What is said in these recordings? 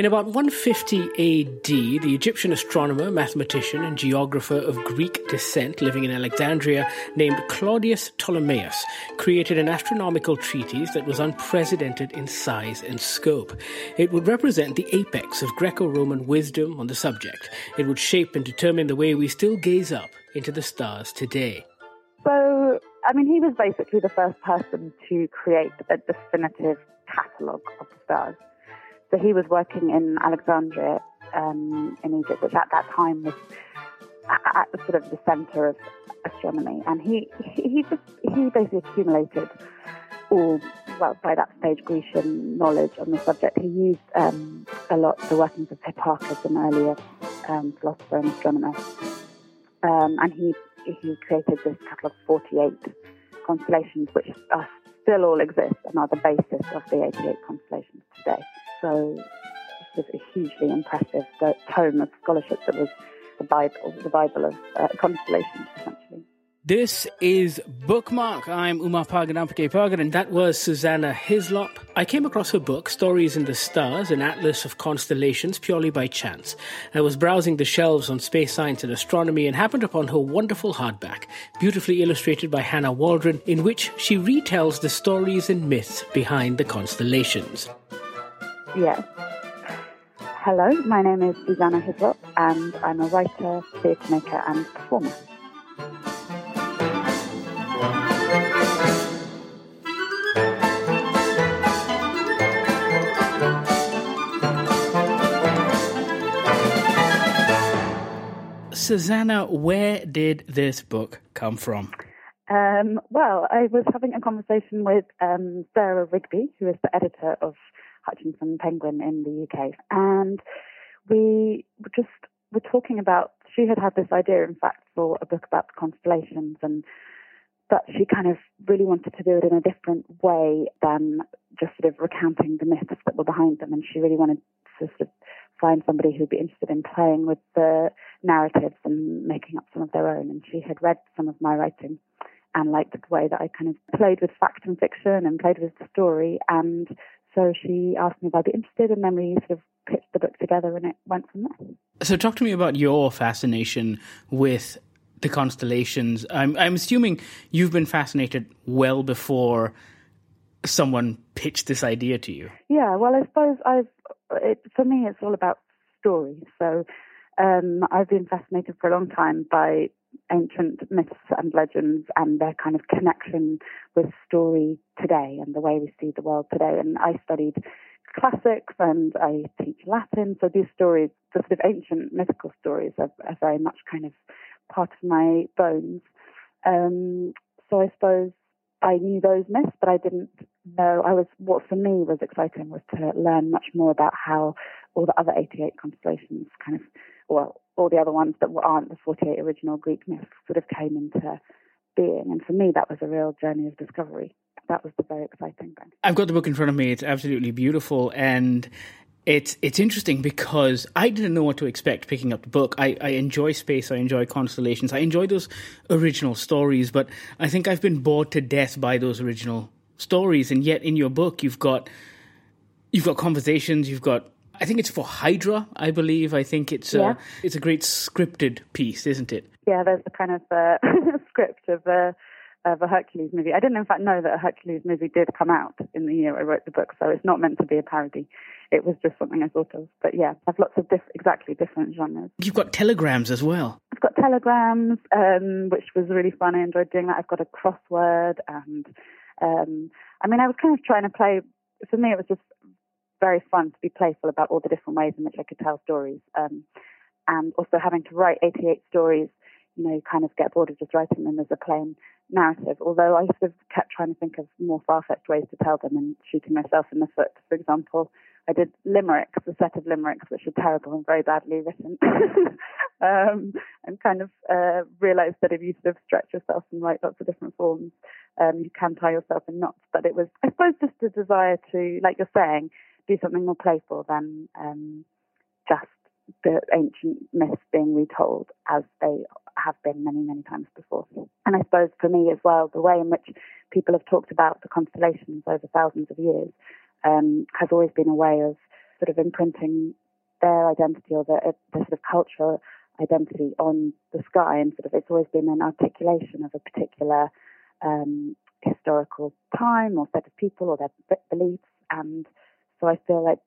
In about 150 AD, the Egyptian astronomer, mathematician, and geographer of Greek descent living in Alexandria named Claudius Ptolemaeus created an astronomical treatise that was unprecedented in size and scope. It would represent the apex of Greco Roman wisdom on the subject. It would shape and determine the way we still gaze up into the stars today. So, I mean, he was basically the first person to create a definitive catalogue of stars. So he was working in Alexandria um, in Egypt, which at that time was at the sort of the center of astronomy, and he he just he basically accumulated all well by that stage Grecian knowledge on the subject. He used um, a lot the workings of Hipparchus, an earlier um, philosopher and astronomer, um, and he he created this catalogue of 48 constellations, which are, still all exist and are the basis of the 88 constellations today. So this was a hugely impressive tome of scholarship that was the Bible, the Bible of uh, constellations, essentially. This is Bookmark. I'm Umapagan Ampikaipakan, and that was Susanna Hislop. I came across her book, Stories in the Stars, an atlas of constellations, purely by chance. I was browsing the shelves on space science and astronomy and happened upon her wonderful hardback, beautifully illustrated by Hannah Waldron, in which she retells the stories and myths behind the constellations. Yes. Hello, my name is Susanna Hislop, and I'm a writer, theatre maker, and performer. Susanna, where did this book come from? Um, well, I was having a conversation with um, Sarah Rigby, who is the editor of Hutchinson Penguin in the UK. And we were just were talking about, she had had this idea, in fact, for a book about the constellations and but she kind of really wanted to do it in a different way than just sort of recounting the myths that were behind them. And she really wanted to sort of find somebody who'd be interested in playing with the narratives and making up some of their own. And she had read some of my writing and liked the way that I kind of played with fact and fiction and played with the story. And so she asked me if I'd be interested, and then we sort of pitched the book together, and it went from there. So, talk to me about your fascination with the constellations. I'm, I'm assuming you've been fascinated well before someone pitched this idea to you. Yeah, well, I suppose I've. It, for me, it's all about story. So, um, I've been fascinated for a long time by ancient myths and legends and their kind of connection with story today and the way we see the world today. And I studied classics and I teach Latin, so these stories, the sort of ancient mythical stories, are, are very much kind of part of my bones. Um, so I suppose I knew those myths, but I didn't know. I was what for me was exciting was to learn much more about how all the other 88 constellations kind of, well, all the other ones that aren't the 48 original Greek myths sort of came into being. And for me, that was a real journey of discovery. That was the very exciting thing. I've got the book in front of me. It's absolutely beautiful. And it's it's interesting because I didn't know what to expect picking up the book. I, I enjoy space, I enjoy constellations, I enjoy those original stories, but I think I've been bored to death by those original stories. And yet in your book you've got you've got conversations, you've got I think it's for Hydra, I believe. I think it's yeah. a, it's a great scripted piece, isn't it? Yeah, there's the kind of uh, script of a of a Hercules movie. I didn't, in fact, know that a Hercules movie did come out in the year I wrote the book, so it's not meant to be a parody. It was just something I thought of. But yeah, I've lots of diff- exactly different genres. You've got telegrams as well. I've got telegrams, um, which was really fun. I enjoyed doing that. I've got a crossword, and um, I mean, I was kind of trying to play. For me, it was just very fun to be playful about all the different ways in which I could tell stories. Um, and also having to write 88 stories, you know, kind of get bored of just writing them as a plain narrative. Although I sort of kept trying to think of more far-fetched ways to tell them and shooting myself in the foot. For example, I did limericks, a set of limericks which are terrible and very badly written, um, and kind of uh, realised that if you sort of stretch yourself and write lots of different forms, um, you can tie yourself in knots. But it was, I suppose, just a desire to, like you're saying, do something more playful than um, just the ancient myths being retold as they have been many, many times before. And I suppose for me as well, the way in which people have talked about the constellations over thousands of years um, has always been a way of sort of imprinting their identity or the, the sort of cultural identity on the sky. And sort of it's always been an articulation of a particular um, historical time or set of people or their beliefs. And so I feel like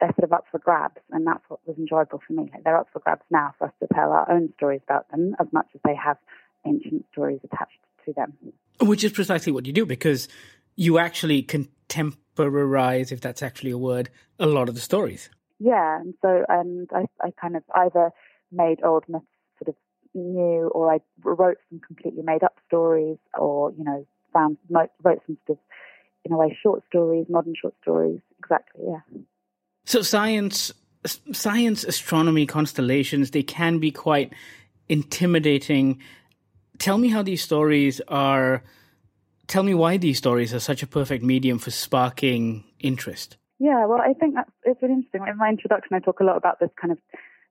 they're sort of up for grabs, and that's what was enjoyable for me. Like they're up for grabs now for us to tell our own stories about them as much as they have ancient stories attached to them. Which is precisely what you do because you actually contemporize, if that's actually a word, a lot of the stories. Yeah, and so and I, I kind of either made old myths sort of new, or I wrote some completely made up stories, or you know, found wrote some sort of in a way short stories, modern short stories. Exactly, yeah. So science, science, astronomy, constellations, they can be quite intimidating. Tell me how these stories are. Tell me why these stories are such a perfect medium for sparking interest. Yeah, well, I think that's it's really interesting. In my introduction, I talk a lot about this kind of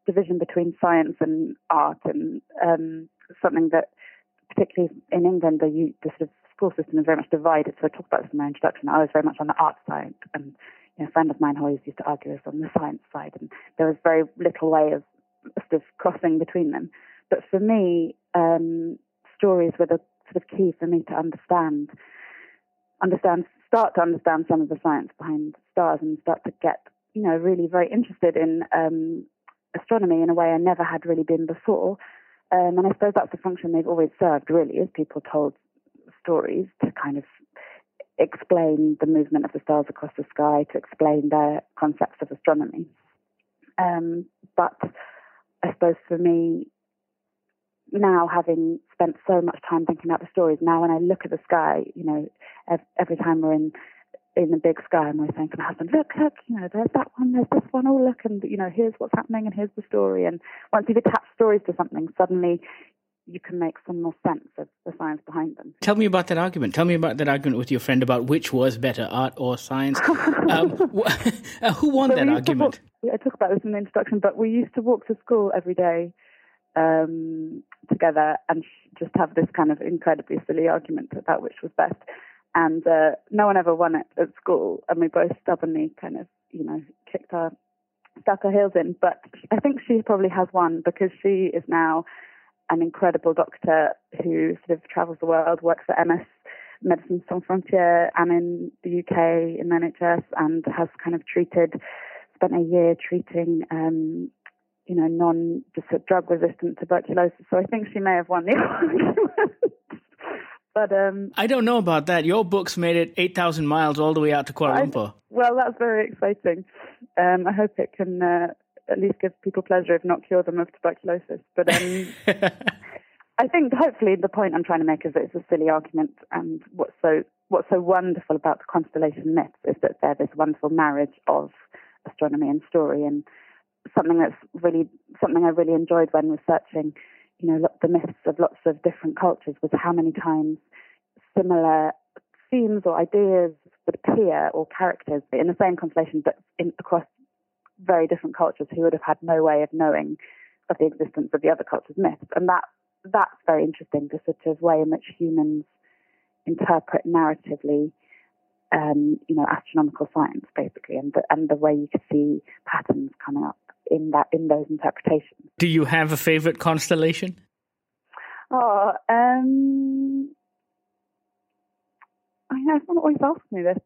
division between science and art, and um, something that, particularly in England, the, the sort of school system is very much divided. So I talk about this in my introduction. I was very much on the art side, and you know, a friend of mine always used to argue us on the science side, and there was very little way of sort of crossing between them. But for me, um, stories were the sort of key for me to understand, understand, start to understand some of the science behind stars, and start to get, you know, really very interested in um, astronomy in a way I never had really been before. Um, and I suppose that's the function they've always served, really, is people told stories to kind of explain the movement of the stars across the sky, to explain their concepts of astronomy. Um, but I suppose for me, now having spent so much time thinking about the stories, now when I look at the sky, you know, every time we're in in the big sky, and we're saying to my husband, "Look, look, you know, there's that one, there's this one. Oh, look, and you know, here's what's happening, and here's the story." And once you've attached stories to something, suddenly you can make some more sense of the science behind them. Tell me about that argument. Tell me about that argument with your friend about which was better, art or science. um, uh, who won so that argument? Walk, I talk about this in the introduction, but we used to walk to school every day um, together and just have this kind of incredibly silly argument about which was best. And uh, no one ever won it at school, and we both stubbornly kind of, you know, kicked our stuck our heels in. But I think she probably has won because she is now an incredible doctor who sort of travels the world, works for MS Médecins Sans Frontières and in the UK in NHS, and has kind of treated, spent a year treating, um, you know, non drug resistant tuberculosis. So I think she may have won the argument. but um, I don't know about that. Your books made it eight thousand miles all the way out to Kuala Lumpur. I, well, that's very exciting. Um, I hope it can. Uh, at least give people pleasure, if not cure them of tuberculosis. But um, I think hopefully the point I'm trying to make is that it's a silly argument, and what's so what's so wonderful about the constellation myths is that they're this wonderful marriage of astronomy and story, and something that's really something I really enjoyed when researching, you know, the myths of lots of different cultures was how many times similar themes or ideas would appear or characters in the same constellation, but in, across very different cultures who would have had no way of knowing of the existence of the other culture's myths. And that that's very interesting, the sort of way in which humans interpret narratively, um, you know, astronomical science basically, and the, and the way you could see patterns coming up in that in those interpretations. Do you have a favorite constellation? Oh, um, I know someone always asks me this.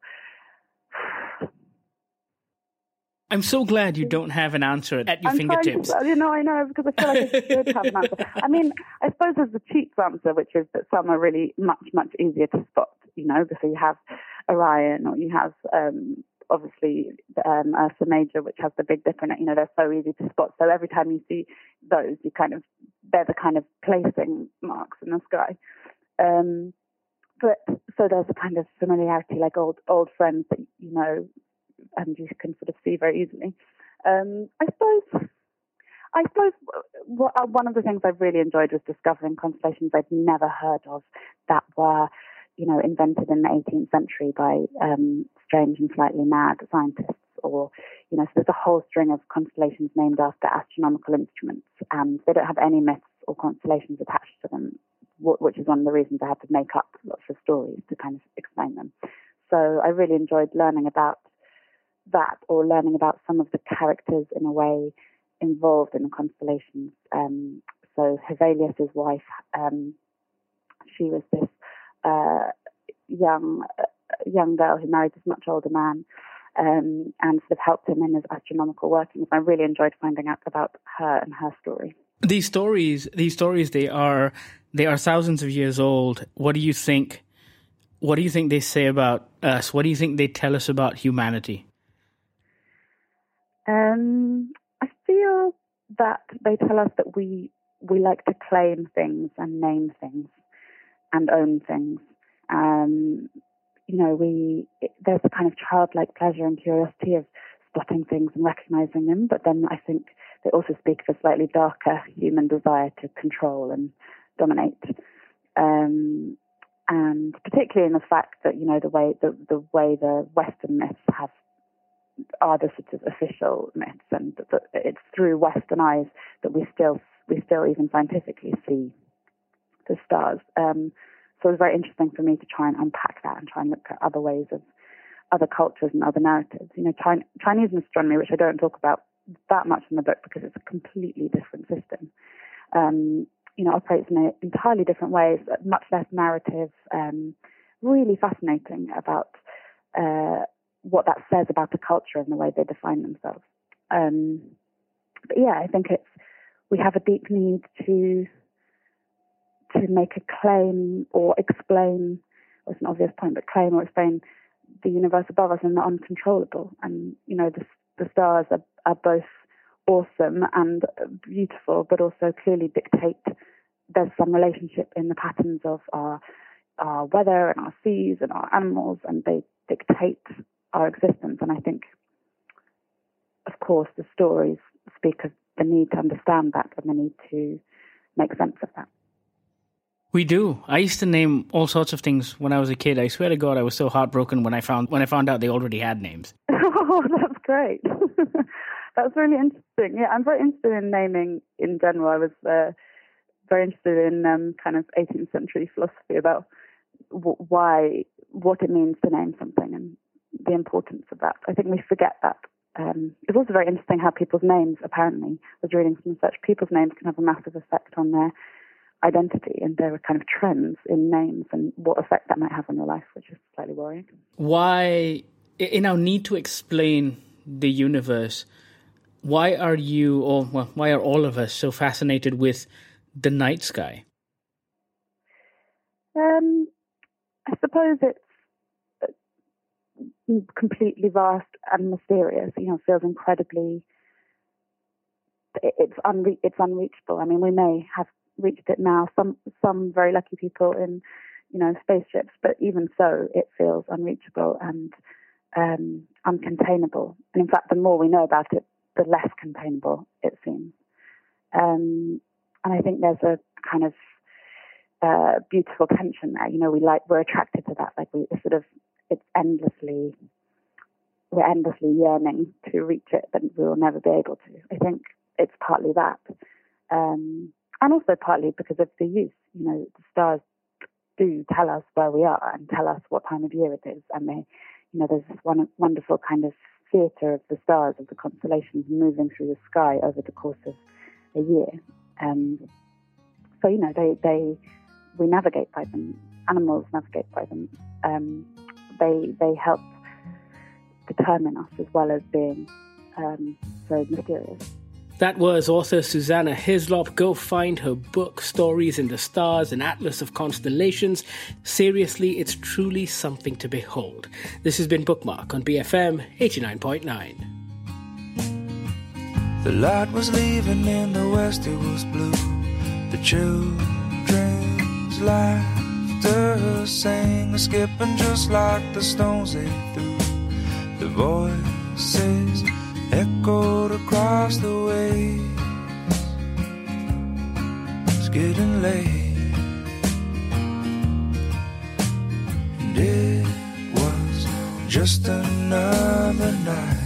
I'm so glad you don't have an answer at your I'm fingertips. To, you know, I know because I feel like I should have an answer. I mean, I suppose there's the cheap answer, which is that some are really much, much easier to spot. You know, because you have Orion or you have um, obviously um, Ursa Major, which has the Big Dipper in it. You know, they're so easy to spot. So every time you see those, you kind of they're the kind of placing marks in the sky. Um, but so there's a kind of familiarity, like old old friends that you know and you can sort of see very easily. Um, I suppose. I suppose one of the things I really enjoyed was discovering constellations I'd never heard of that were, you know, invented in the 18th century by um, strange and slightly mad scientists, or you know, so there's a whole string of constellations named after astronomical instruments, and they don't have any myths or constellations attached to them, which is one of the reasons I had to make up lots of stories to kind of explain them. So I really enjoyed learning about that or learning about some of the characters in a way involved in the constellations. Um, so Hevelius's wife, um, she was this uh, young uh, young girl who married this much older man. Um, and sort of helped him in his astronomical workings. I really enjoyed finding out about her and her story. These stories, these stories, they are they are thousands of years old. What do you think? What do you think they say about us? What do you think they tell us about humanity? Um, I feel that they tell us that we we like to claim things and name things and own things. Um, you know, we there's a kind of childlike pleasure and curiosity of spotting things and recognizing them, but then I think they also speak of a slightly darker human desire to control and dominate. Um, and particularly in the fact that you know the way the the way the Western myths have are the sort of official myths, and that it's through Western eyes that we still we still even scientifically see the stars. Um, so it was very interesting for me to try and unpack that and try and look at other ways of other cultures and other narratives. You know, Chinese astronomy, which I don't talk about that much in the book because it's a completely different system. Um, you know, operates in entirely different ways, much less narrative. Um, really fascinating about uh, what that says about the culture and the way they define themselves. Um, but yeah, I think it's we have a deep need to to make a claim or explain, or it's an obvious point, but claim or explain the universe above us and the uncontrollable. And you know, the the stars are, are both awesome and beautiful, but also clearly dictate. There's some relationship in the patterns of our our weather and our seas and our animals, and they dictate our existence. And I think, of course, the stories speak of the need to understand that and the need to make sense of that. We do. I used to name all sorts of things when I was a kid. I swear to God, I was so heartbroken when I found when I found out they already had names. oh, that's great. that's really interesting. Yeah, I'm very interested in naming in general. I was uh, very interested in um, kind of 18th century philosophy about w- why, what it means to name something, and the importance of that. I think we forget that. Um, it's also very interesting how people's names, apparently, I was reading some research, people's names can have a massive effect on their identity, and there are kind of trends in names and what effect that might have on your life, which is slightly worrying. Why, in our need to explain the universe, why are you, or well, why are all of us so fascinated with the night sky? Um, I suppose it's completely vast and mysterious. You know, feels incredibly. It's unre- it's unreachable. I mean, we may have reached it now. Some some very lucky people in, you know, spaceships, but even so, it feels unreachable and um, uncontainable. And in fact, the more we know about it, the less containable it seems. Um, and I think there's a kind of uh, beautiful tension there. You know, we like we're attracted to that. Like we sort of it's endlessly we're endlessly yearning to reach it, but we will never be able to. I think it's partly that, um, and also partly because of the use. You know, the stars do tell us where we are and tell us what time of year it is, and they, you know, there's this one wonderful kind of theatre of the stars of the constellations moving through the sky over the course of a year. Um, so you know, they they we navigate by them. Animals navigate by them. Um, they they help determine us as well as being um, very mysterious. That was author Susanna Hislop. Go find her book, Stories in the Stars, an Atlas of Constellations. Seriously, it's truly something to behold. This has been Bookmark on BFM 89.9. The light was leaving in the west, it was blue. The children's laughter sang, skipping just like the stones they threw. The voices echoed across the waves. It's getting late, and it was just another night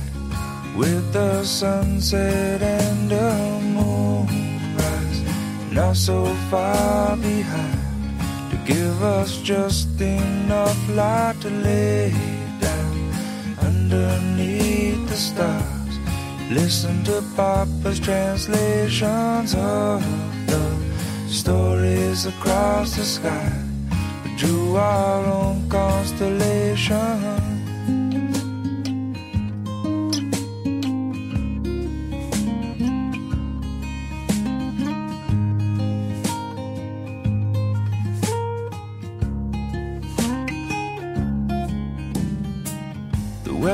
with the sunset and the moonrise, not so far behind give us just enough light to lay down underneath the stars. Listen to Papa's translations of the stories across the sky. We drew our own constellation.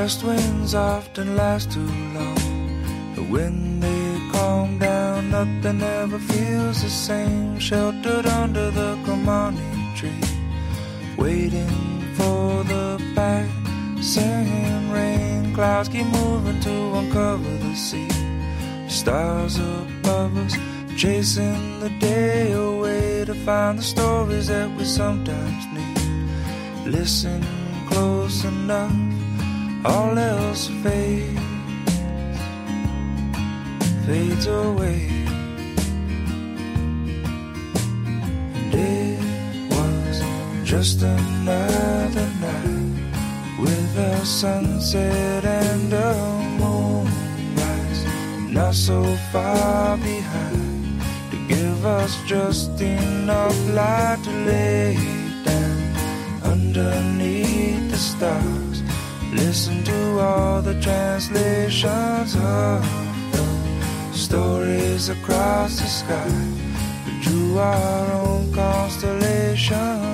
West winds often last too long. But when they calm down, nothing ever feels the same. Sheltered under the Kamani tree, waiting for the passing rain. Clouds keep moving to uncover the sea. Stars above us, chasing the day away to find the stories that we sometimes need. Listen close enough, all else fades fades away. It was just another night with a sunset and a moonrise, not so far behind to give us just enough light to lay down underneath the stars. Listen to all the translations of stories across the sky. We drew our own constellations.